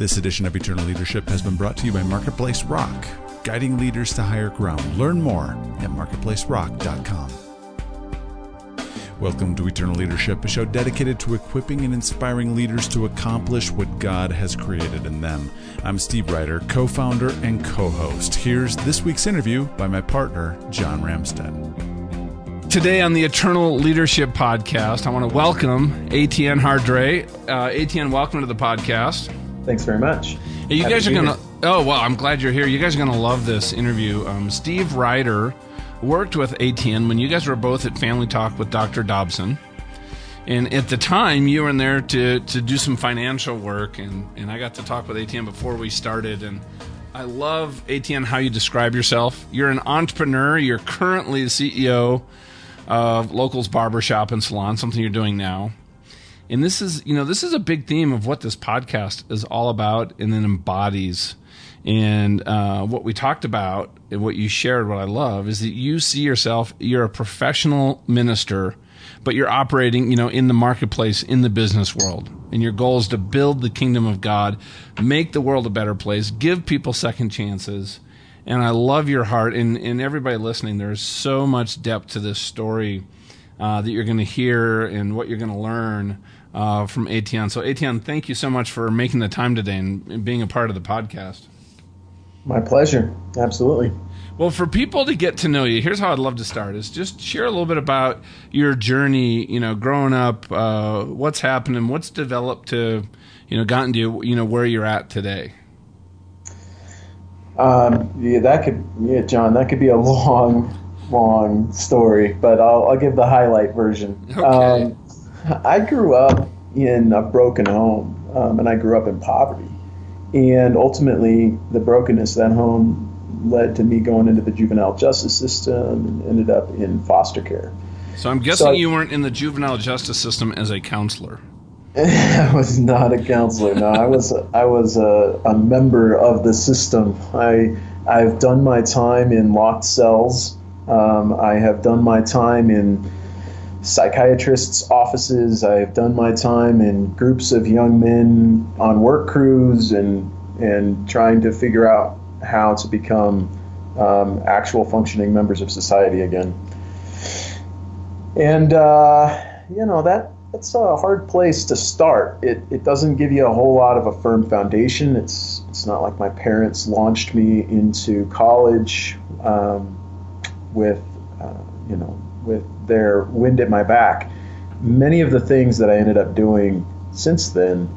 This edition of Eternal Leadership has been brought to you by Marketplace Rock, guiding leaders to higher ground. Learn more at marketplacerock.com. Welcome to Eternal Leadership, a show dedicated to equipping and inspiring leaders to accomplish what God has created in them. I'm Steve Ryder, co founder and co host. Here's this week's interview by my partner, John Ramstead. Today on the Eternal Leadership Podcast, I want to welcome Etienne Hardre. Uh, Etienne, welcome to the podcast. Thanks very much. Hey, you Happy guys are going to, oh, well, I'm glad you're here. You guys are going to love this interview. Um, Steve Ryder worked with Etienne when you guys were both at Family Talk with Dr. Dobson. And at the time, you were in there to, to do some financial work, and, and I got to talk with Etienne before we started. And I love, Etienne, how you describe yourself. You're an entrepreneur. You're currently the CEO of Locals Barbershop and Salon, something you're doing now. And this is, you know, this is a big theme of what this podcast is all about and then embodies. And uh, what we talked about and what you shared, what I love, is that you see yourself, you're a professional minister, but you're operating, you know, in the marketplace, in the business world. And your goal is to build the kingdom of God, make the world a better place, give people second chances. And I love your heart. And, and everybody listening, there's so much depth to this story uh, that you're going to hear and what you're going to learn uh, from Etienne. So, Etienne, thank you so much for making the time today and, being a part of the podcast. My pleasure. Absolutely. Well, for people to get to know you, here's how I'd love to start: is just share a little bit about your journey. You know, growing up, uh, what's happened, and what's developed to, you know, gotten to you know where you're at today. Um, yeah, that could, yeah, John, that could be a long, long story, but I'll, I'll give the highlight version. Okay. Um, I grew up in a broken home, um, and I grew up in poverty. And ultimately, the brokenness of that home led to me going into the juvenile justice system and ended up in foster care. So I'm guessing So- you weren't in the juvenile justice system as a counselor. I was not a counselor. No, I was I was a, a member of the system. I I've done my time in locked cells. Um, I have done my time in psychiatrists' offices. I have done my time in groups of young men on work crews and and trying to figure out how to become um, actual functioning members of society again. And uh, you know that that's a hard place to start. It, it doesn't give you a whole lot of a firm foundation. It's it's not like my parents launched me into college um, with uh, you know with their wind at my back. Many of the things that I ended up doing since then,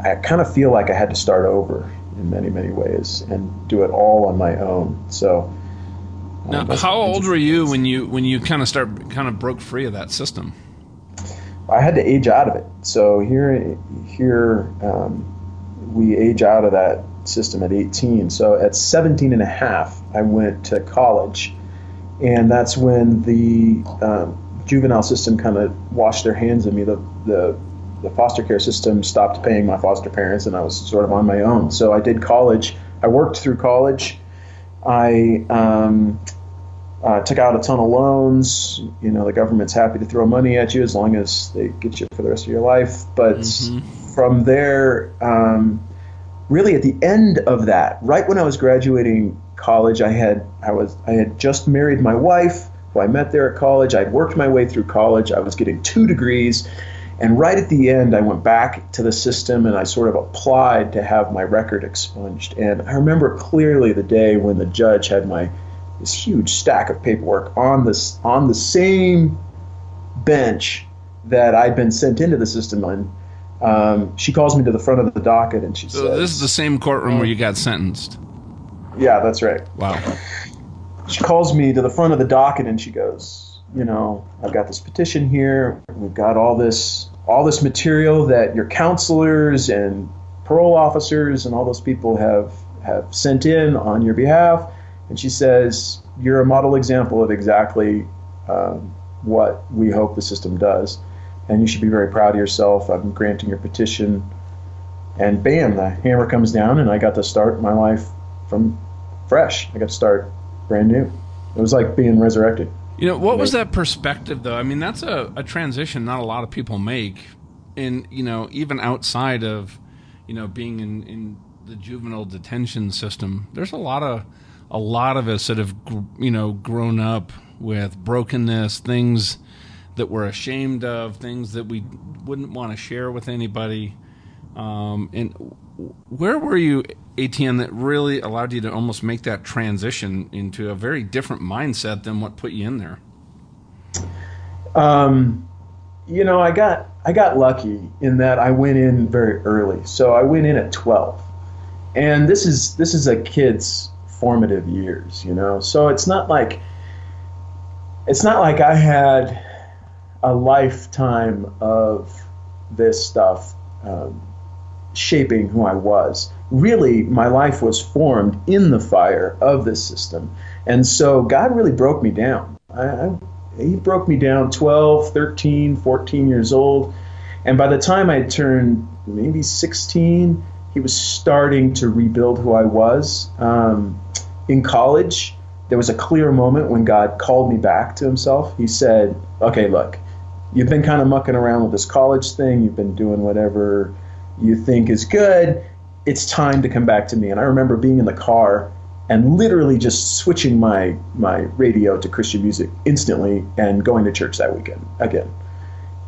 I kind of feel like I had to start over in many many ways and do it all on my own. So. um, Now, that's how old were you when you when you kind of start kind of broke free of that system? I had to age out of it. So here, here um, we age out of that system at 18. So at 17 and a half, I went to college, and that's when the um, juvenile system kind of washed their hands of me. The, the the foster care system stopped paying my foster parents, and I was sort of on my own. So I did college. I worked through college. I um, uh, took out a ton of loans. You know, the government's happy to throw money at you as long as they get you for the rest of your life. But Mhm. from there, um, really at the end of that, right when I was graduating college, I had I was I had just married my wife, who I met there at college. I'd worked my way through college. I was getting two degrees. And right at the end, I went back to the system and I sort of applied to have my record expunged. And I remember clearly the day when the judge had my this huge stack of paperwork on this on the same bench that I'd been sent into the system on. Um, she calls me to the front of the docket and she So says, this is the same courtroom where you got sentenced. "Yeah, that's right." Wow. She calls me to the front of the docket and she goes, "You know, I've got this petition here. We've got all this all this material that your counselors and parole officers and all those people have have sent in on your behalf." And she says, "You're a model example of exactly um, what we hope the system does, and you should be very proud of yourself. I'm granting your petition." And bam, the hammer comes down, and I got to start my life from fresh. I got to start brand new. It was like being resurrected. You know, what was that perspective though? I mean, that's a, a transition not a lot of people make. And, you know, even outside of you know, being in, in the juvenile detention system, there's a lot of a lot of us that have you know grown up with brokenness, things that we're ashamed of, things that we wouldn't want to share with anybody. Um, and where were you, Etienne, that really allowed you to almost make that transition into a very different mindset than what put you in there? Um, you know, I got I got lucky in that I went in very early. So I went in at 12. And this is this is a kid's formative years, you know. So it's not like it's not like I had a lifetime of this stuff um, shaping who I was. Really, my life was formed in the fire of this system. And so God really broke me down. I, I, he broke me down 12, 13, 14 years old. And by the time I turned maybe 16, he was starting to rebuild who I was. Um, in college, there was a clear moment when God called me back to himself. He said, Okay, look, you've been kind of mucking around with this college thing, you've been doing whatever you think is good. It's time to come back to me. And I remember being in the car and literally just switching my my radio to Christian music instantly and going to church that weekend again.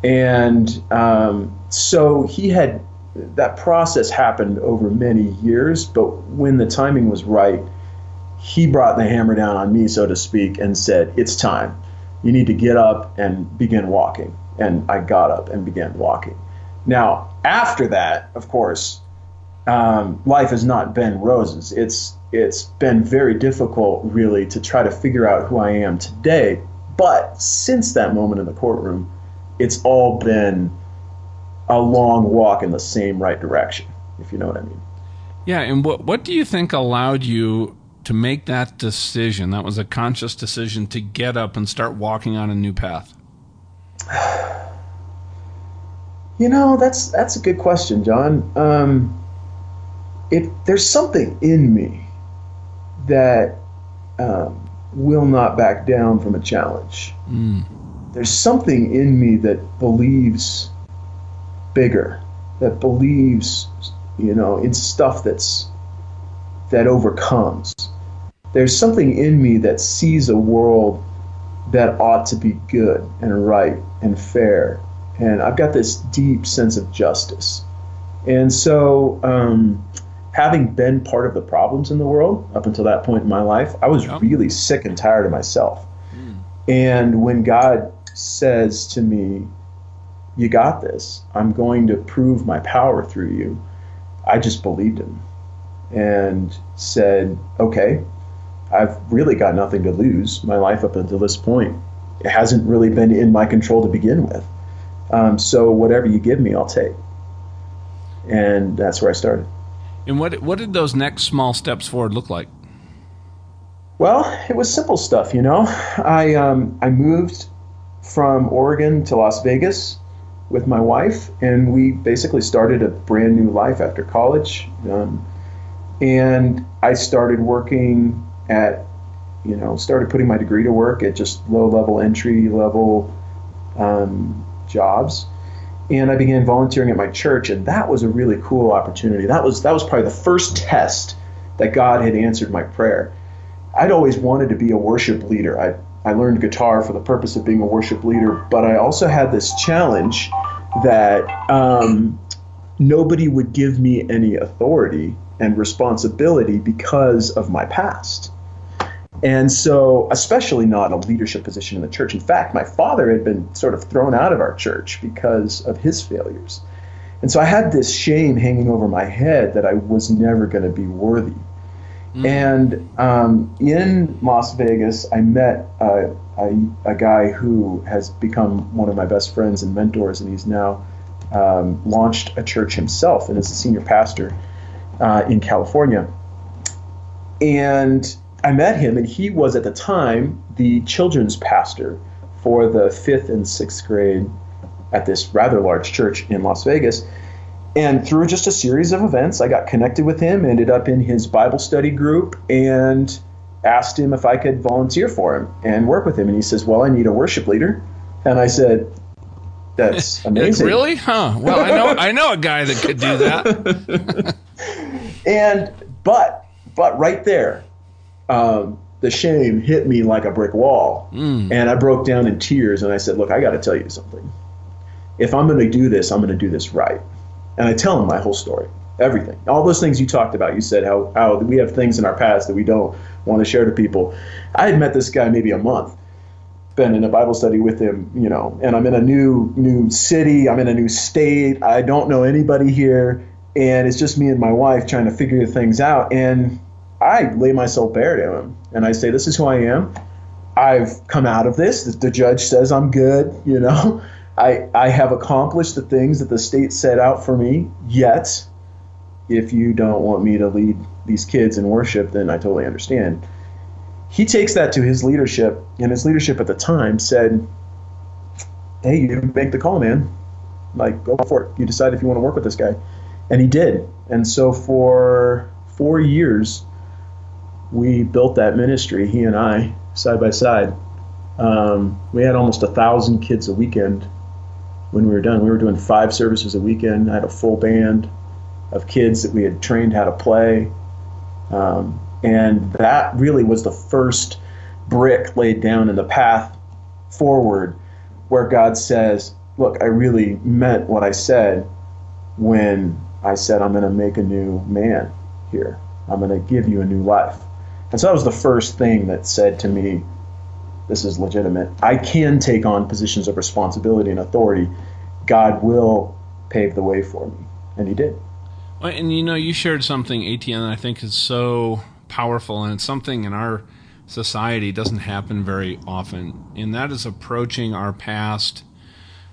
And um, so he had that process happened over many years, but when the timing was right, he brought the hammer down on me, so to speak, and said, "It's time. You need to get up and begin walking." And I got up and began walking. Now, after that, of course, um, life has not been roses. It's it's been very difficult, really, to try to figure out who I am today. But since that moment in the courtroom, it's all been a long walk in the same right direction, if you know what I mean. Yeah, and what what do you think allowed you to make that decision? That was a conscious decision to get up and start walking on a new path. You know, that's that's a good question, John. Um, it there's something in me that um, will not back down from a challenge. Mm. There's something in me that believes bigger, that believes, you know, in stuff that's that overcomes. There's something in me that sees a world that ought to be good and right and fair and I've got this deep sense of justice. And so, um, having been part of the problems in the world up until that point in my life, I was yep. really sick and tired of myself. Mm. And when God says to me, You got this, I'm going to prove my power through you, I just believed him and said, Okay, I've really got nothing to lose. My life up until this point, it hasn't really been in my control to begin with. Um, so whatever you give me, I'll take. And that's where I started. And what what did those next small steps forward look like? Well, it was simple stuff, you know. I um, I moved from Oregon to Las Vegas with my wife, and we basically started a brand new life after college. Um, and I started working at, you know, started putting my degree to work at just low level entry level um, jobs and I began volunteering at my church, and that was a really cool opportunity. That was that was probably the first test that God had answered my prayer. I'd always wanted to be a worship leader. I I learned guitar for the purpose of being a worship leader, but I also had this challenge that um, nobody would give me any authority and responsibility because of my past. And so, especially not a leadership position in the church. In fact, my father had been sort of thrown out of our church because of his failures. And so I had this shame hanging over my head that I was never going to be worthy. Mm. And um, in Las Vegas, I met a, a, a, guy who has become one of my best friends and mentors, and he's now um, launched a church himself and is a senior pastor uh, in California. And I met him, and he was at the time the children's pastor for the fifth and sixth grade at this rather large church in Las Vegas. And through just a series of events, I got connected with him, ended up in his Bible study group, and asked him if I could volunteer for him and work with him. And he says, Well, I need a worship leader. And I said, That's amazing. really? Huh. Well, I know I know a guy that could do that. and but but right there, um, the shame hit me like a brick wall, mm. and I broke down in tears. And I said, "Look, I got to tell you something. If I'm going to do this, I'm going to do this right." And I tell him my whole story, everything, all those things you talked about. You said how how we have things in our past that we don't want to share to people. I had met this guy maybe a month been in a Bible study with him, you know, and I'm in a new new city, I'm in a new state, I don't know anybody here, and it's just me and my wife trying to figure things out. And I lay myself bare to him, and I say, "This is who I am. I've come out of this. The judge says I'm good. You know, I I have accomplished the things that the state set out for me. Yet, if you don't want me to lead these kids in worship, then I totally understand." he takes that to his leadership, and his leadership at the time said, "Hey, you make the call, man. Like, go for it. You decide if you want to work with this guy." And he did. And so for four years, we built that ministry. He and I, side by side. Um, we had almost a thousand kids a weekend when we were done. We were doing five services a weekend. I had a full band of kids that we had trained how to play. Um, and that really was the first brick laid down in the path forward where God says, Look, I really meant what I said when I said, I'm going to make a new man here. I'm going to give you a new life. And so that was the first thing that said to me, This is legitimate. I can take on positions of responsibility and authority. God will pave the way for me. And He did. And you know, you shared something, Etienne, I think is so powerful, and it's something in our society doesn't happen very often, and that is approaching our past,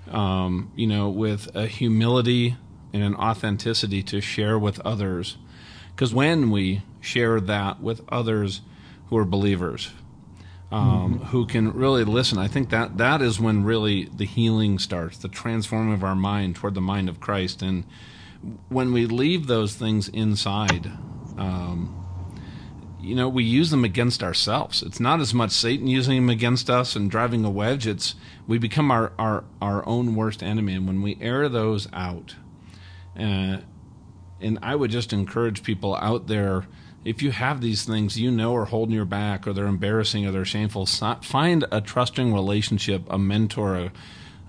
um, you know, with a humility and an authenticity to share with others. Because when we share that with others who are believers, um, mm-hmm. who can really listen, I think that that is when really the healing starts, the transforming of our mind toward the mind of Christ, and when we leave those things inside. Um, you know, we use them against ourselves. It's not as much Satan using them against us and driving a wedge. It's we become our our, our own worst enemy, and when we air those out, uh, and I would just encourage people out there. If you have these things you know are holding your back, or they're embarrassing, or they're shameful, find a trusting relationship, a mentor,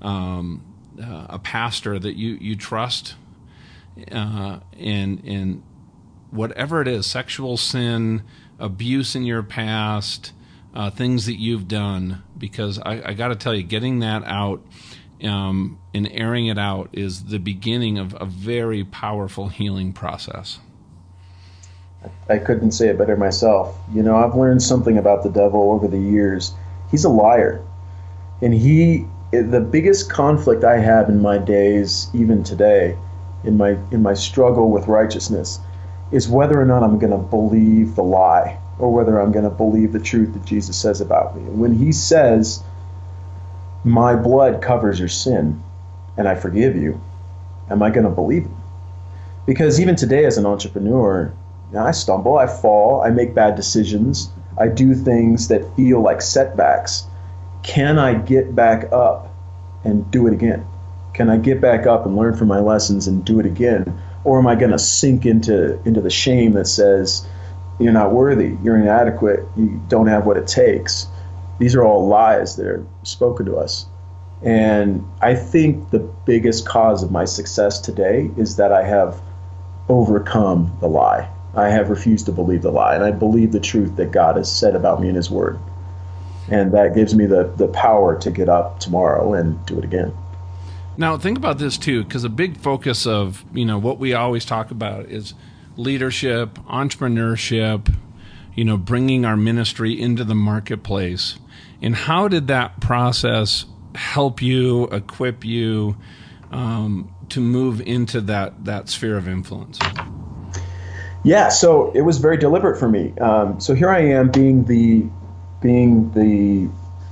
a, um, uh, a pastor that you you trust, uh, and and whatever it is, sexual sin, abuse in your past, uh, things that you've done, because I, I got to tell you, getting that out um, and airing it out is the beginning of a very powerful healing process. I couldn't say it better myself. You know, I've learned something about the devil over the years. He's a liar. And he the biggest conflict I have in my days even today in my in my struggle with righteousness is whether or not I'm going to believe the lie or whether I'm going to believe the truth that Jesus says about me. When he says, My blood covers your sin and I forgive you, am I going to believe him? Because even today, as an entrepreneur, know, I stumble, I fall, I make bad decisions, I do things that feel like setbacks. Can I get back up and do it again? Can I get back up and learn from my lessons and do it again? or am I going to sink into into the shame that says you're not worthy, you're inadequate, you don't have what it takes? These are all lies that are spoken to us. And I think the biggest cause of my success today is that I have overcome the lie. I have refused to believe the lie, and I believe the truth that God has said about me in His Word. And that gives me the, the power to get up tomorrow and do it again. Now, think about this too, because a big focus of you know what we always talk about is leadership, entrepreneurship, you know, bringing our ministry into the marketplace. And how did that process help you, equip you um, to move into that that sphere of influence? Yeah, so it was very deliberate for me. Um, so here I am, being the being the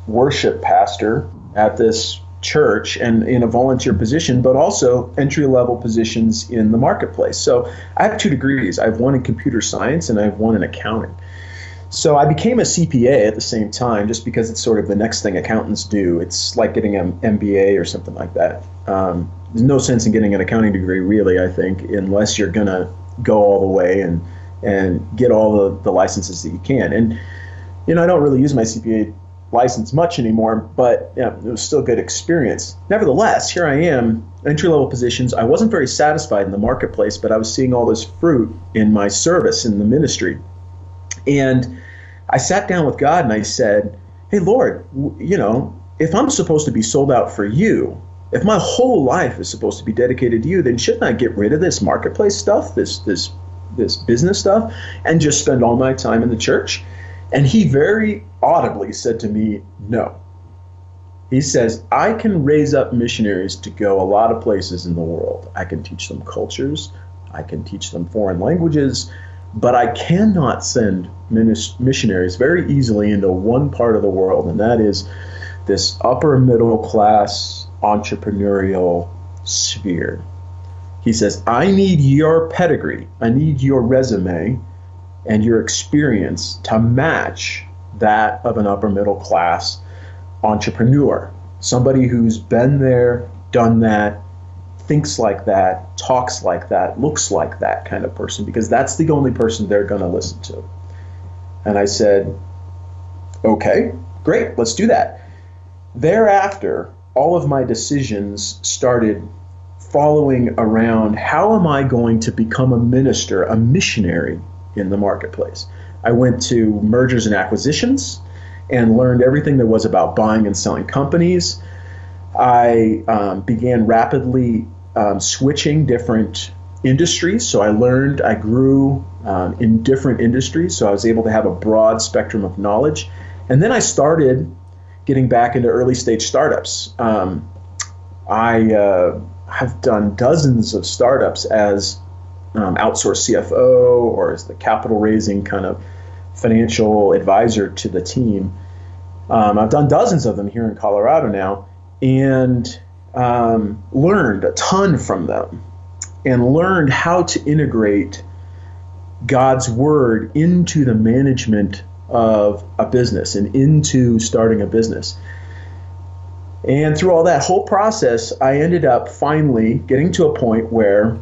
worship pastor at this church and in a volunteer position, but also entry level positions in the marketplace. So I have two degrees. I have one in computer science and I have one in accounting. So I became a CPA at the same time, just because it's sort of the next thing accountants do. It's like getting an MBA or something like that. Um, there's no sense in getting an accounting degree, really. I think, unless you're gonna go all the way and and get all the, the licenses that you can. And you know, I don't really use my CPA license much anymore, but yeah, it was still good experience. Nevertheless, here I am, entry level positions. I wasn't very satisfied in the marketplace, but I was seeing all this fruit in my service in the ministry. And I sat down with God and I said, Hey, Lord, you know, if I'm supposed to be sold out for you, if my whole life is supposed to be dedicated to you, then shouldn't I get rid of this marketplace stuff, this this this business stuff, and just spend all my time in the church? And he very audibly said to me, No. He says, I can raise up missionaries to go a lot of places in the world. I can teach them cultures, I can teach them foreign languages, but I cannot send missionaries very easily into one part of the world, and that is this upper middle class entrepreneurial sphere. He says, I need your pedigree, I need your resume and your experience to match that of an upper middle class entrepreneur. Somebody who's been there, done that, thinks like that, talks like that, looks like that kind of person, because that's the only person they're going to listen to. And I said, okay, great, let's do that. Thereafter, all of my decisions started following around how am I going to become a minister, a missionary in the marketplace? I went to mergers and acquisitions and learned everything there was about buying and selling companies. I um, began rapidly um, switching different industries. So I learned, I grew um, in different industries. So I was able to have a broad spectrum of knowledge. And then I started getting back into early stage startups. Um, I uh, have done dozens of startups as um, outsourced CFO or as the capital raising kind of financial advisor to the team. Um, I've done dozens of them here in Colorado now and um, learned a ton from them and learned how to integrate God's word into the management of a business and into starting a business. And through all that whole process, I ended up finally getting to a point where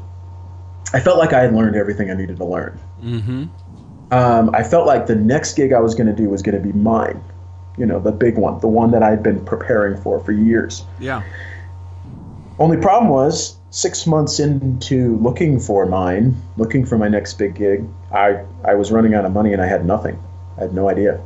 I felt like I had learned everything I needed to learn. Mm-hmm. Um, I felt like the next gig I was going to do was going to be mine, you know, the big one, the one that I'd been preparing for for years. Yeah. Only problem was six months into looking for mine, looking for my next big gig, I, I was running out of money and I had nothing. I had no idea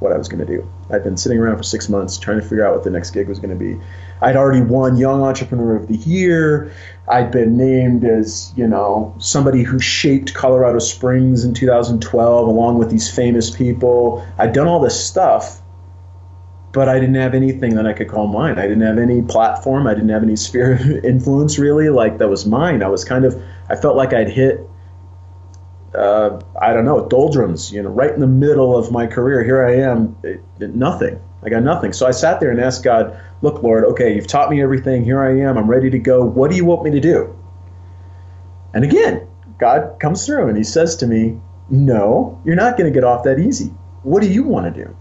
what I was going to do. I'd been sitting around for six months trying to figure out what the next gig was going to be. I'd already won Young Entrepreneur of the Year. I'd been named as, you know, somebody who shaped Colorado Springs in 2012 along with these famous people. I'd done all this stuff, but I didn't have anything that I could call mine. I didn't have any platform. I didn't have any sphere of influence really like that was mine. I was kind of I felt like I'd hit uh, I don't know, doldrums, you know, right in the middle of my career. Here I am, it, it, nothing. I got nothing. So I sat there and asked God, look, Lord, okay, you've taught me everything. Here I am. I'm ready to go. What do you want me to do? And again, God comes through and he says to me, no, you're not going to get off that easy. What do you want to do?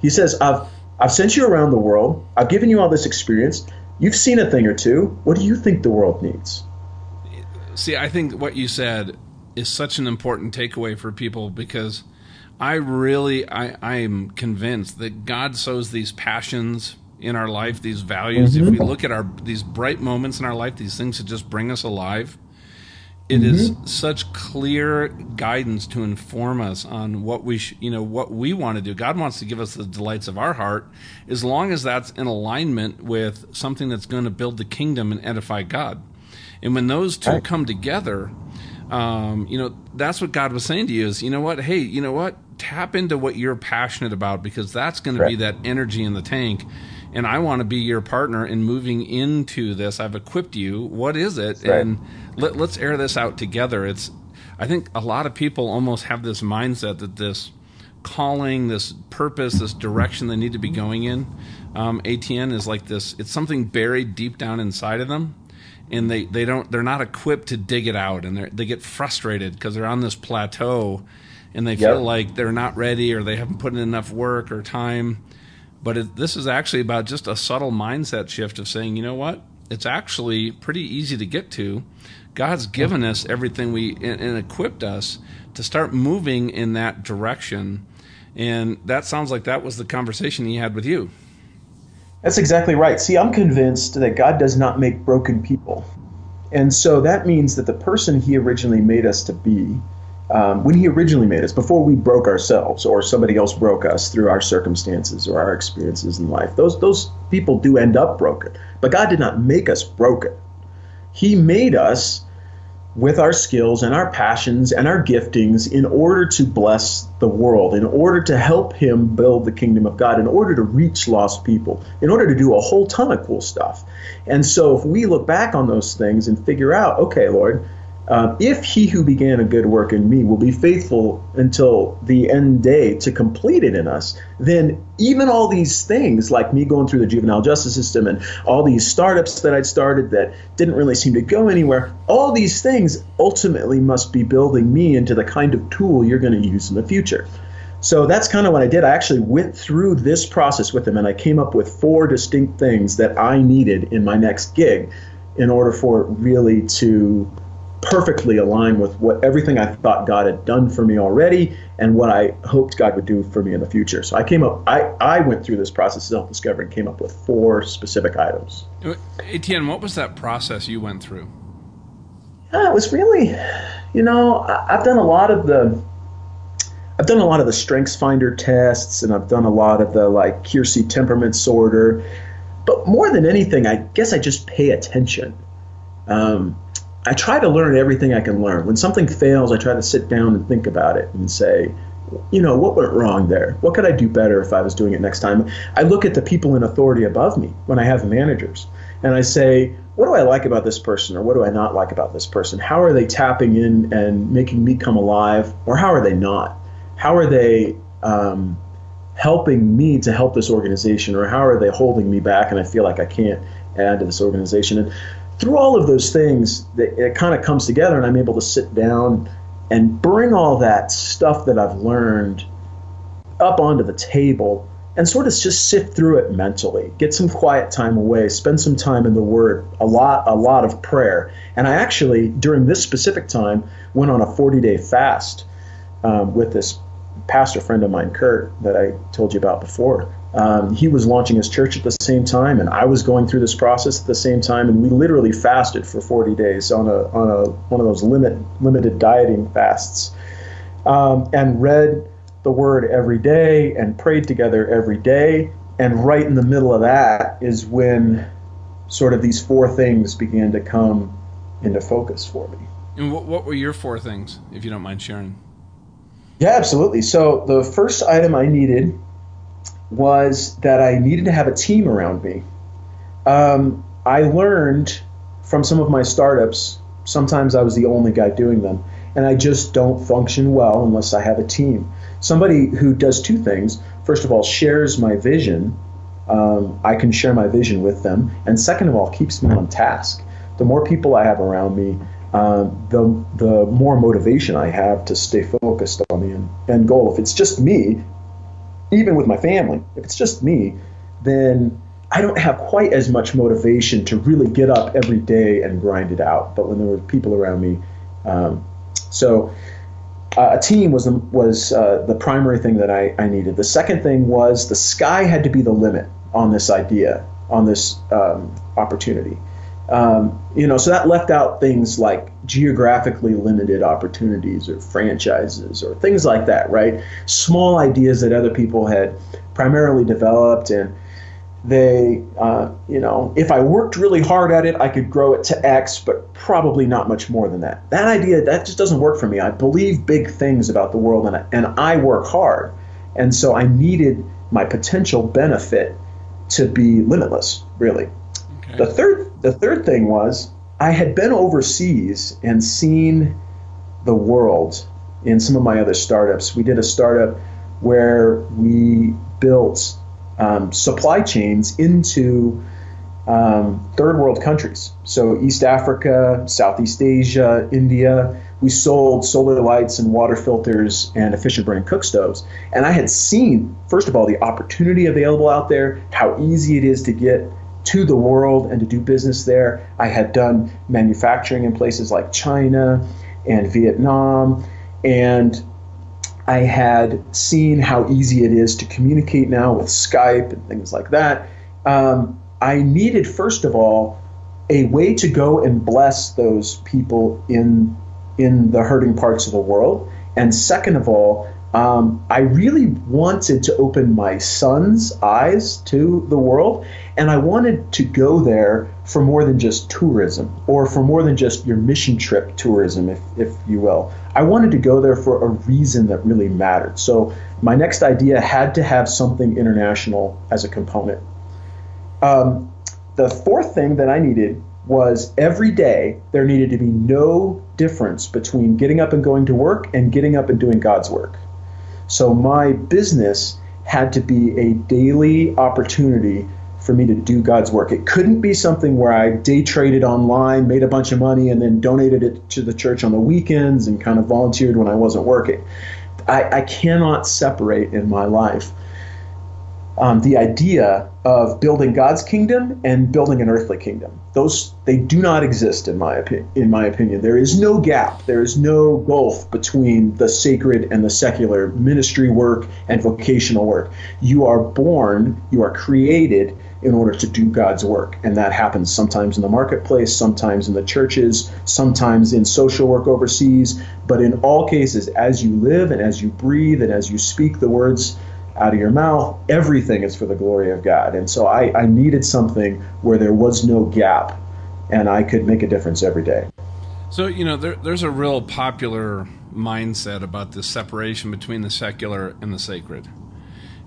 He says, I've, I've sent you around the world. I've given you all this experience. You've seen a thing or two. What do you think the world needs? See, I think what you said is such an important takeaway for people because I really I am convinced that God sows these passions in our life, these values. Mm-hmm. If we look at our these bright moments in our life, these things that just bring us alive, it mm-hmm. is such clear guidance to inform us on what we sh- you know what we want to do. God wants to give us the delights of our heart, as long as that's in alignment with something that's going to build the kingdom and edify God. And when those two right. come together, um, you know, that's what God was saying to you is, you know what? Hey, you know what? Tap into what you're passionate about because that's going to be that energy in the tank. And I want to be your partner in moving into this. I've equipped you. What is it? Right. And let, let's air this out together. It's, I think a lot of people almost have this mindset that this calling, this purpose, this direction they need to be going in, um, Etienne is like this. It's something buried deep down inside of them and they, they don't they're not equipped to dig it out and they get frustrated because they're on this plateau and they feel like they're not ready or they haven't put in enough work or time. But it, this is actually about just a subtle mindset shift of saying, you know what? It's actually pretty easy to get to. God's given us everything we and, and equipped us to start moving in that direction. And that sounds like that was the conversation he had with you. That's exactly right. See, I'm convinced that God does not make broken people. And so that means that the person he originally made us to be, um, when he originally made us, before we broke ourselves or somebody else broke us through our circumstances or our experiences in life, those, those people do end up broken. But God did not make us broken. He made us with our skills and our passions and our giftings in order to bless the world, in order to help Him build the kingdom of God, in order to reach lost people, in order to do a whole ton of cool stuff. And so if we look back on those things and figure out, okay, Lord, uh, if he who began a good work in me will be faithful until the end day to complete it in us, then even all these things, like me going through the juvenile justice system and all these startups that I'd started that didn't really seem to go anywhere, all these things ultimately must be building me into the kind of tool you're going to use in the future. So that's kind of what I did. I actually went through this process with him and I came up with four distinct things that I needed in my next gig in order for it really to perfectly align with what everything I thought God had done for me already and what I hoped God would do for me in the future. So I came up, I, I went through this process of self discovery and came up with four specific items. Etienne, what was that process you went through? Yeah, it was really, you know, I, I've done a lot of the. I've done a lot of the Strengths Finder tests, and I've done a lot of the like Keirsey temperament sorter. But more than anything, I guess I just pay attention. Um, I try to learn everything I can learn. When something fails, I try to sit down and think about it and say, you know, what went wrong there? What could I do better if I was doing it next time? I look at the people in authority above me when I have managers and I say, what do I like about this person or what do I not like about this person? How are they tapping in and making me come alive or how are they not? How are they um, helping me to help this organization or how are they holding me back and I feel like I can't add to this organization? And through all of those things, it kind of comes together, and I'm able to sit down and bring all that stuff that I've learned up onto the table and sort of just sift through it mentally get some quiet time away spend some time in the word a lot a lot of prayer. And i actually during this specific time went on a 40 day fast um, with this pastor friend of mine kurt that i told you about before um, he was launching his church at the same time, and I was going through this process at the same time, and we literally fasted for 40 days on a on a one of those limit limited dieting fasts, um, and read the Word every day and prayed together every day. And right in the middle of that is when sort of these four things began to come into focus for me. And what, what were your four things, if you don't mind sharing? Yeah, absolutely. So the first item I needed was that I needed to have a team around me. Um, I learned from some of my startups, sometimes I was the only guy doing them, and I just don't function well unless I have a team. Somebody who does two things first of all, shares my vision. Um, I can share my vision with them, and second of all, keeps me on task. The more people I have around me, um, the the more motivation I have to stay focused on the end, end goal. If it's just me, even with my family, if it's just me, then I don't have quite as much motivation to really get up every day and grind it out. But when there were people around me, um, so uh, a team was the, was uh, the primary thing that I, I needed. The second thing was the sky had to be the limit on this idea, on this um, opportunity. Um, you know, so that left out things like geographically limited opportunities or franchises or things like that, right? Small ideas that other people had primarily developed and they, uh, you know, if I worked really hard at it, I could grow it to X, but probably not much more than that. That idea, that just doesn't work for me. I believe big things about the world and I, and I work hard. And so I needed my potential benefit to be limitless, really. Okay. The third the third thing was I had been overseas and seen the world in some of my other startups. We did a startup where we built um, supply chains into um, third world countries. So East Africa, Southeast Asia, India. we sold solar lights and water filters and efficient burning cook stoves. And I had seen, first of all, the opportunity available out there, how easy it is to get to the world and to do business there. I had done manufacturing in places like China and Vietnam. And I had seen how easy it is to communicate now with Skype and things like that. Um, I needed, first of all, a way to go and bless those people in in the hurting parts of the world. And second of all, um, I really wanted to open my son's eyes to the world, and I wanted to go there for more than just tourism or for more than just your mission trip tourism, if, if you will. I wanted to go there for a reason that really mattered. So my next idea had to have something international as a component. Um, the fourth thing that I needed was every day there needed to be no difference between getting up and going to work and getting up and doing God's work. So my business had to be a daily opportunity for me to do God's work. It couldn't be something where I day traded online, made a bunch of money, and then donated it to the church on the weekends and kind of volunteered when I wasn't working. I, I cannot separate in my life um, the idea of building God's kingdom and building an earthly kingdom. Those they do not exist in my opinion. In my opinion, there is no gap. There is no gulf between the sacred and the secular ministry work and vocational work. You are born. You are created in order to do God's work, and that happens sometimes in the marketplace, sometimes in the churches, sometimes in social work overseas. But in all cases, as you live and as you breathe and as you speak the words out of your mouth, everything is for the glory of God. And so I, I needed something where there was no gap and I could make a difference every day. So, you know, there, there's a real popular mindset about the separation between the secular and the sacred.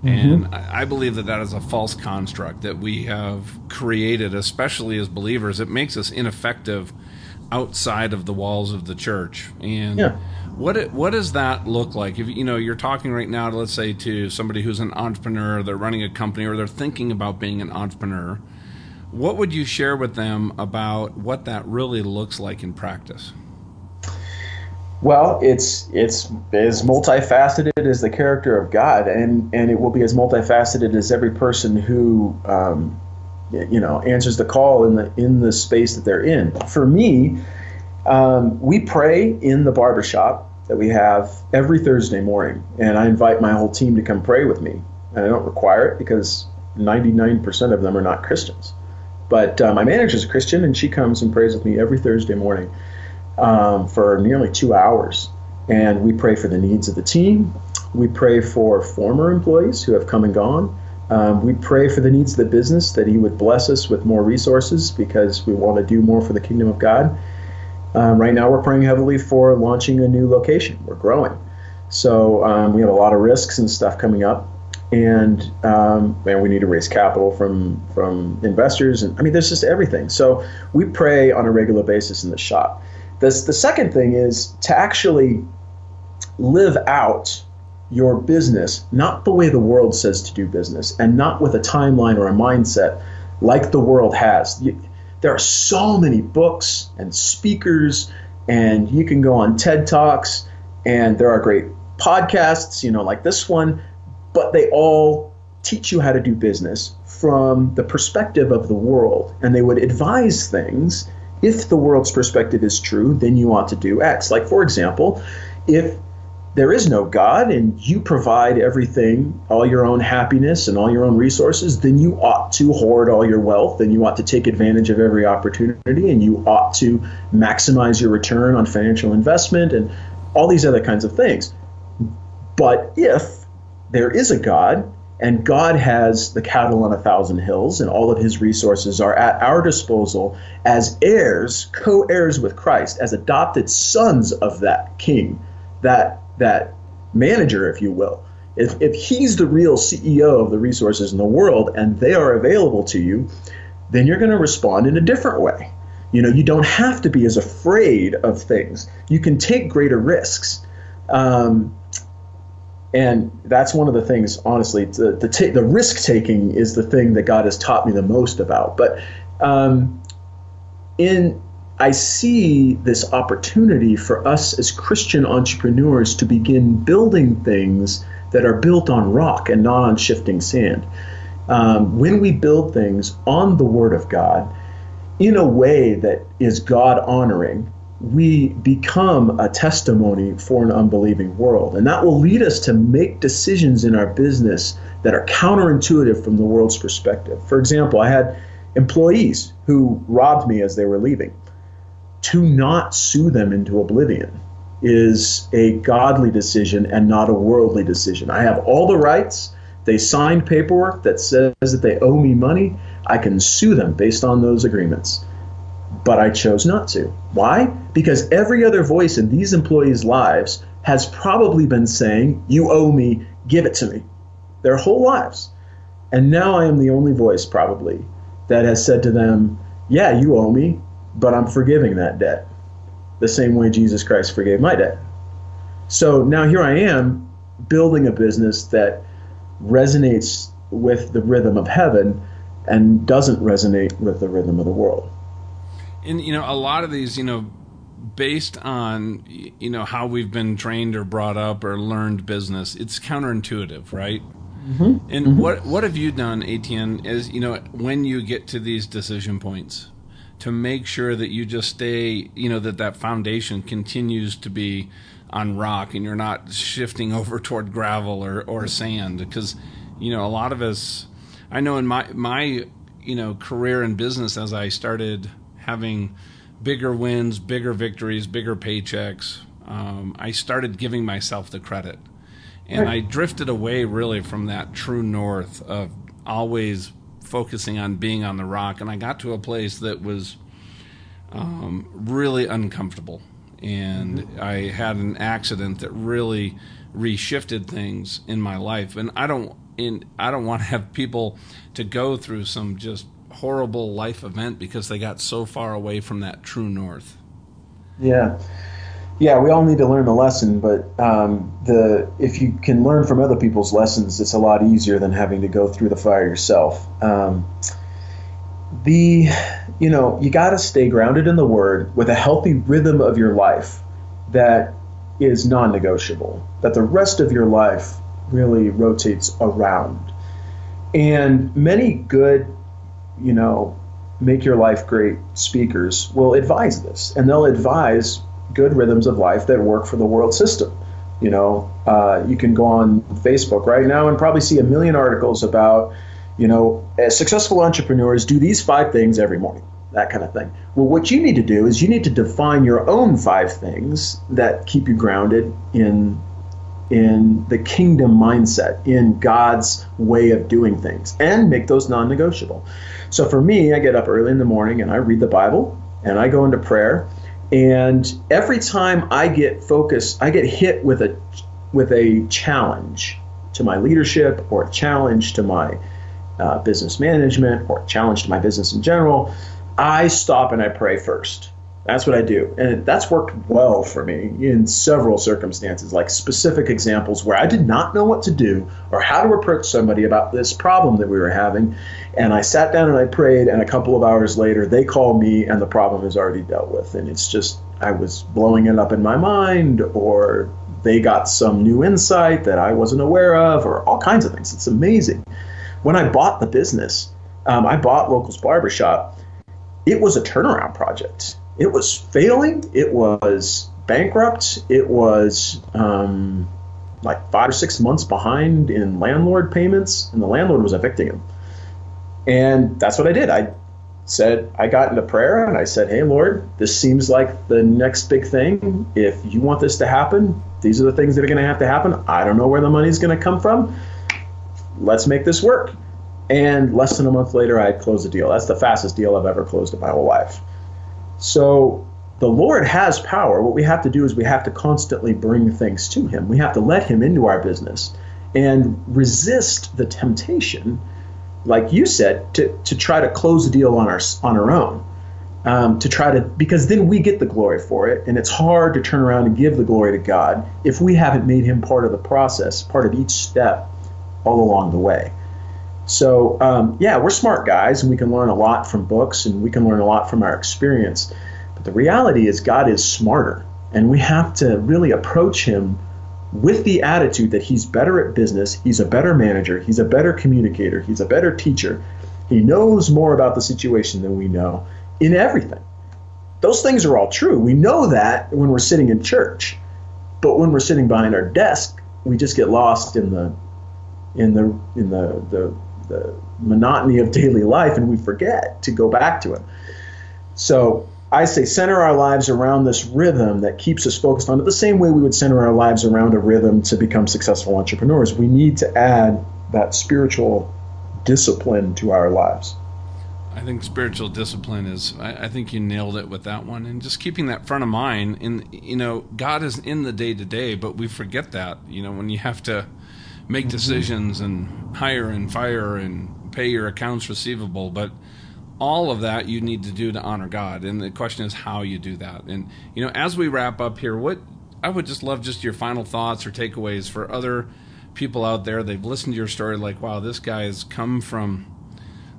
Mm-hmm. And I believe that that is a false construct that we have created, especially as believers. It makes us ineffective outside of the walls of the church. And yeah. What it, what does that look like? If you know you're talking right now, to, let's say to somebody who's an entrepreneur, they're running a company, or they're thinking about being an entrepreneur. What would you share with them about what that really looks like in practice? Well, it's it's as multifaceted as the character of God, and and it will be as multifaceted as every person who um, you know answers the call in the in the space that they're in. For me, um, we pray in the barbershop that we have every Thursday morning, and I invite my whole team to come pray with me. And I don't require it because 99% of them are not Christians. But uh, my manager is a Christian, and she comes and prays with me every Thursday morning um, for nearly two hours. And we pray for the needs of the team. We pray for former employees who have come and gone. Um, we pray for the needs of the business that He would bless us with more resources because we want to do more for the kingdom of God. Um, right now, we're praying heavily for launching a new location. We're growing. So um, we have a lot of risks and stuff coming up. And um, we need to raise capital from from investors, and I mean, there's just everything. So we pray on a regular basis in the shop. This, the second thing is to actually live out your business, not the way the world says to do business, and not with a timeline or a mindset like the world has. You, there are so many books and speakers, and you can go on TED Talks, and there are great podcasts, you know, like this one, but they all teach you how to do business from the perspective of the world, and they would advise things. If the world's perspective is true, then you ought to do X. Like, for example, if there is no God and you provide everything, all your own happiness and all your own resources, then you ought to hoard all your wealth and you ought to take advantage of every opportunity and you ought to maximize your return on financial investment and all these other kinds of things. But if there is a God and God has the cattle on a thousand hills and all of his resources are at our disposal as heirs, co heirs with Christ, as adopted sons of that king, that that manager, if you will, if, if he's the real CEO of the resources in the world and they are available to you, then you're going to respond in a different way. You know, you don't have to be as afraid of things. You can take greater risks. Um, and that's one of the things, honestly, the, the, the risk taking is the thing that God has taught me the most about. But um, in I see this opportunity for us as Christian entrepreneurs to begin building things that are built on rock and not on shifting sand. Um, when we build things on the Word of God in a way that is God honoring, we become a testimony for an unbelieving world. And that will lead us to make decisions in our business that are counterintuitive from the world's perspective. For example, I had employees who robbed me as they were leaving. To not sue them into oblivion is a godly decision and not a worldly decision. I have all the rights. They signed paperwork that says that they owe me money. I can sue them based on those agreements but I chose not to. Why? Because every other voice in these employees' lives has probably been saying, You owe me, give it to me, their whole lives. And now I am the only voice, probably, that has said to them, Yeah, you owe me, but I'm forgiving that debt, the same way Jesus Christ forgave my debt. So now here I am building a business that resonates with the rhythm of heaven and doesn't resonate with the rhythm of the world and you know a lot of these you know based on you know how we've been trained or brought up or learned business it's counterintuitive right mm-hmm. and mm-hmm. what what have you done Etienne is you know when you get to these decision points to make sure that you just stay you know that that foundation continues to be on rock and you're not shifting over toward gravel or, or sand because you know a lot of us I know in my my you know career in business as I started having bigger wins, bigger victories, bigger paychecks, um, I started giving myself the credit. And. I drifted away really from that true north of always focusing on being on the rock. And I got to a place that was um, really uncomfortable. And mm-hmm. I had an accident that really reshifted things in my life. And I don't in I don't want to have people to go through some just horrible life event because they got so far away from that true north. Yeah. Yeah, we all need to learn the lesson, but um, the if you can learn from other people's lessons, it's a lot easier than having to go through the fire yourself. Um, the, you know, you got to stay grounded in the Word with a healthy rhythm of your life that is non-negotiable. That the rest of your life really rotates around. And many good you know, make your life great speakers will advise this, and they'll advise good rhythms of life that work for the world system. You know, uh, you can go on Facebook right now and probably see a million articles about, you know, successful entrepreneurs do these five things every morning, that kind of thing. Well, what you need to do is you need to define your own five things that keep you grounded in in the kingdom mindset, in God's way of doing things, and make those non negotiable. So for me, I get up early in the morning and I read the Bible and I go into prayer. And every time I get focused, I get hit with a with a challenge to my leadership or a challenge to my uh, business management or a challenge to my business in general, I stop and I pray first. That's what I do. And that's worked well for me in several circumstances, like specific examples where I did not know what to do or how to approach somebody about this problem that we were having. And I sat down and I prayed, and a couple of hours later, they call me, and the problem is already dealt with. And it's just, I was blowing it up in my mind, or they got some new insight that I wasn't aware of, or all kinds of things. It's amazing. When I bought the business, um, I bought Locals Barbershop. It was a turnaround project it was failing. It was bankrupt. It was um, like five or six months behind in landlord payments, and the landlord was evicting him. And that's what I did. I said, I got into prayer and I said, Hey, Lord, this seems like the next big thing. If you want this to happen, these are the things that are going to have to happen. I don't know where the money's going to come from. Let's make this work. And less than a month later, I closed the deal. That's the fastest deal I've ever closed in my whole life. So the Lord has power. What we have to do is we have to constantly bring things to Him. We have to let Him into our business and resist the temptation, like you said, to, to try to close the deal on our on our own. Um, to try to because then we get the glory for it, and it's hard to turn around and give the glory to God if we haven't made Him part of the process, part of each step all along the way. So, um, yeah, we're smart guys and we can learn a lot from books and we can learn a lot from our experience. But the reality is, God is smarter, and we have to really approach Him with the attitude that He's better at business, He's a better manager, He's a better communicator, He's a better teacher. He knows more about the situation than we know in everything. Those things are all true. We know that when we're sitting in church. But when we're sitting behind our desk, we just get lost in the in the in the the, the monotony of daily life and we forget to go back to it. So I say center our lives around this rhythm that keeps us focused on it the same way we would center our lives around a rhythm to become successful entrepreneurs. We need to add that spiritual discipline to our lives. I think spiritual discipline is. I, I, think you nailed it with that one, and just keeping that front of mind. And you know, God is in the day to day, but we forget that. You know, when you have to make mm-hmm. decisions and hire and fire and pay your accounts receivable, but all of that you need to do to honor God. And the question is how you do that. And you know, as we wrap up here, what I would just love just your final thoughts or takeaways for other people out there. They've listened to your story, like, wow, this guy has come from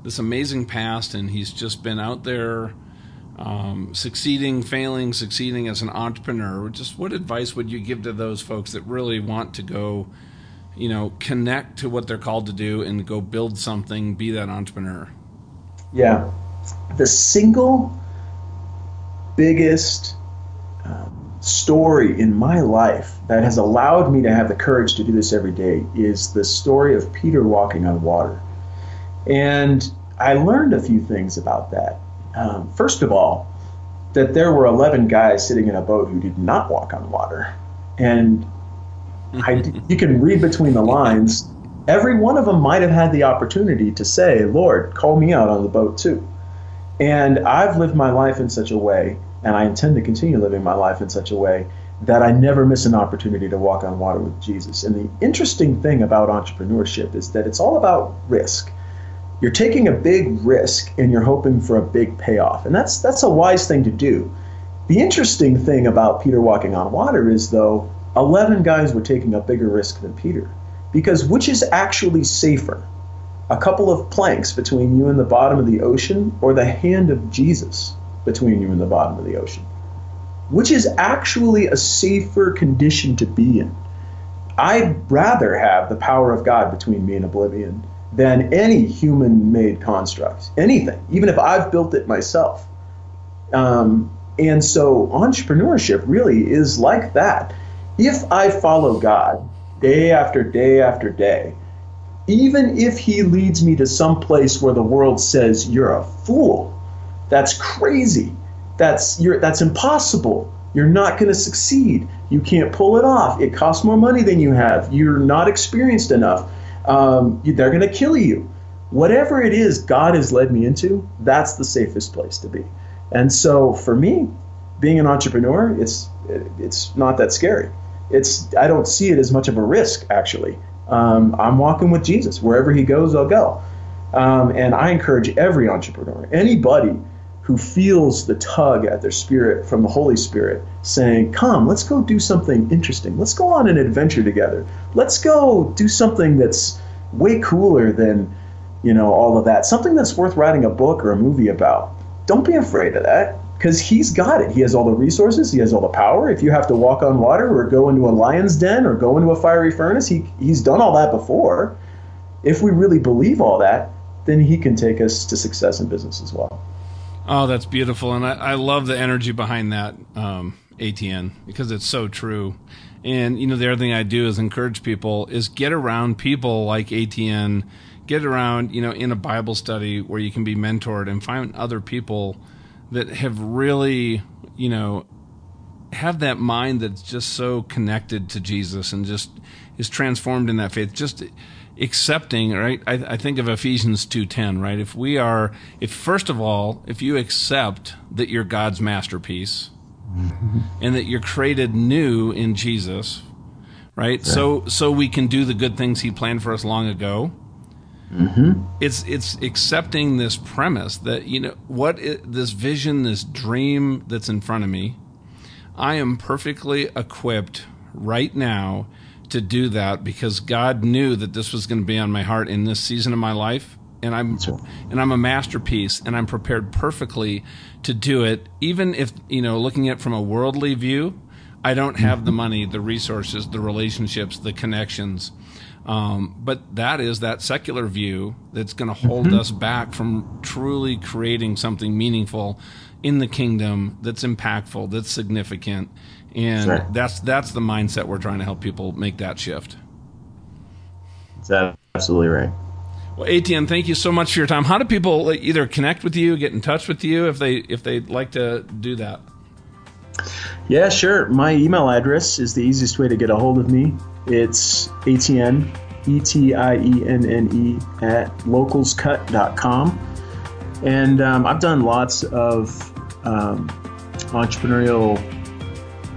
this amazing past, and he's just been out there um, succeeding, failing, succeeding as an entrepreneur. Just what advice would you give to those folks that really want to go, you know, connect to what they're called to do and go build something, be that entrepreneur? Yeah, the single biggest um, story in my life that has allowed me to have the courage to do this every day is the story of Peter walking on water. And I learned a few things about that. Um, first of all, that there were 11 guys sitting in a boat who did not walk on water. And I, you can read between the lines. Every one of them might have had the opportunity to say, Lord, call me out on the boat too. And I've lived my life in such a way, and I intend to continue living my life in such a way that I never miss an opportunity to walk on water with Jesus. And the interesting thing about entrepreneurship is that it's all about risk you're taking a big risk and you're hoping for a big payoff. And that's that's a wise thing to do. The interesting thing about Peter walking on water is though 11 guys were taking a bigger risk than Peter. Because which is actually safer? A couple of planks between you and the bottom of the ocean or the hand of Jesus between you and the bottom of the ocean? Which is actually a safer condition to be in? I'd rather have the power of God between me and oblivion than any human made construct, anything, even if I've built it myself. Um, and so entrepreneurship really is like that. If I follow God day after day after day, even if he leads me to some place where the world says you're a fool, that's crazy, that's you're, that's impossible. You're not going to succeed. You can't pull it off. It costs more money than you have. You're not experienced enough um, they're going to kill you. Whatever it is God has led me into, that's the safest place to be. And so for me, being an entrepreneur, it's it's not that scary. It's I don't see it as much of a risk actually. Um, I'm walking with Jesus wherever He goes, I'll go. Um, and I encourage every entrepreneur, anybody who feels the tug at their spirit from the Holy Spirit saying, Come, let's go do something interesting. Let's go on an adventure together. Let's go do something that's way cooler than, you know, all of that. Something that's worth writing a book or a movie about. Don't be afraid of that because he's got it. He has all the resources, he has all the power. If you have to walk on water or go into a lion's den or go into a fiery furnace, he, he's done all that before. If we really believe all that, then he can take us to success in business as well. Oh, that's beautiful, and I, I love the energy behind that um, Etienne because it's so true. And you know, the other thing I do is encourage people is get around people like Etienne, get around you know in a Bible study where you can be mentored and find other people that have really you know have that mind that's just so connected to Jesus and just is transformed in that faith. Just accepting right I, I, think of ephesians 2.10 right if we are if first of all if you accept that you're god's masterpiece and that you're created new in jesus right? so so we can do the good things he planned for us long ago mm-hmm. it's it's accepting this premise that you know what it, this vision this dream that's in front of me i am perfectly equipped right now to do that because God knew that this was going to be on my heart in this season of my life. and I'm right. and I'm a masterpiece, and I'm prepared perfectly to do it. Even if you know, looking at it from a worldly view, I don't have the money, the resources, the relationships, the connections. Um, but that is that secular view that's going to hold us back from truly creating something meaningful in the kingdom that's impactful, that's significant, and Right. that's that's the mindset we're trying to help people make that shift. That's absolutely right. Well, Etienne, thank you so much for your time. How do people either connect with you, get in touch with you if they if they'd like to do that? Yeah, sure. My email address is the easiest way to get a hold of me. It's Etienne, E T I E N N E, at localscut.com. And um, I've done lots of um, entrepreneurial,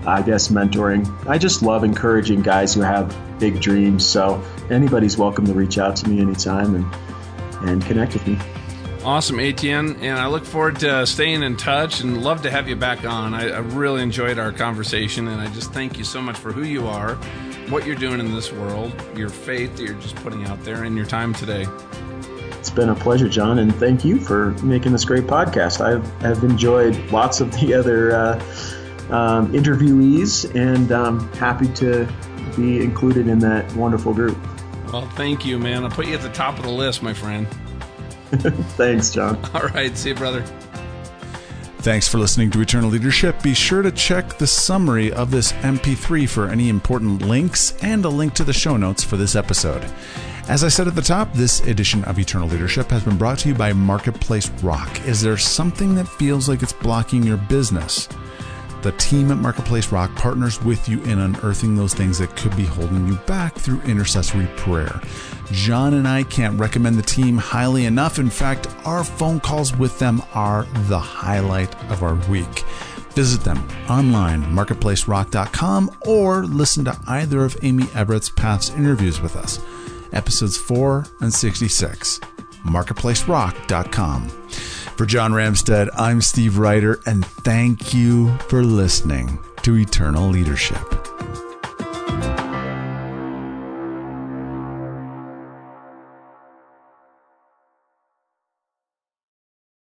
I guess, mentoring. I just love encouraging guys who have big dreams. So anybody's welcome to reach out to me anytime and, and connect with me. Awesome, Etienne, and I look forward to staying in touch and love to have you back on. I, I really enjoyed our conversation, and I just thank you so much for who you are, what you're doing in this world, your faith that you're just putting out there, and your time today. It's been a pleasure, John, and thank you for making this great podcast. I've, have enjoyed lots of the other uh, um, interviewees, and I'm happy to be included in that wonderful group. Well, thank you, man. I'll put you at the top of the list, my friend. Thanks, John. All right, see you, brother. Thanks for listening to Eternal Leadership. Be sure to check the summary of this MP3 for any important links and a link to the show notes for this episode. As I said at the top, this edition of Eternal Leadership has been brought to you by Marketplace Rock. Is there something that feels like it's blocking your business? The team at Marketplace Rock partners with you in unearthing those things that could be holding you back through intercessory prayer. John and I can't recommend the team highly enough. In fact, our phone calls with them are the highlight of our week. Visit them online, marketplacerock.com, or listen to either of Amy Everett's past interviews with us, episodes 4 and 66, marketplacerock.com. For John Ramstead, I'm Steve Ryder, and thank you for listening to Eternal Leadership.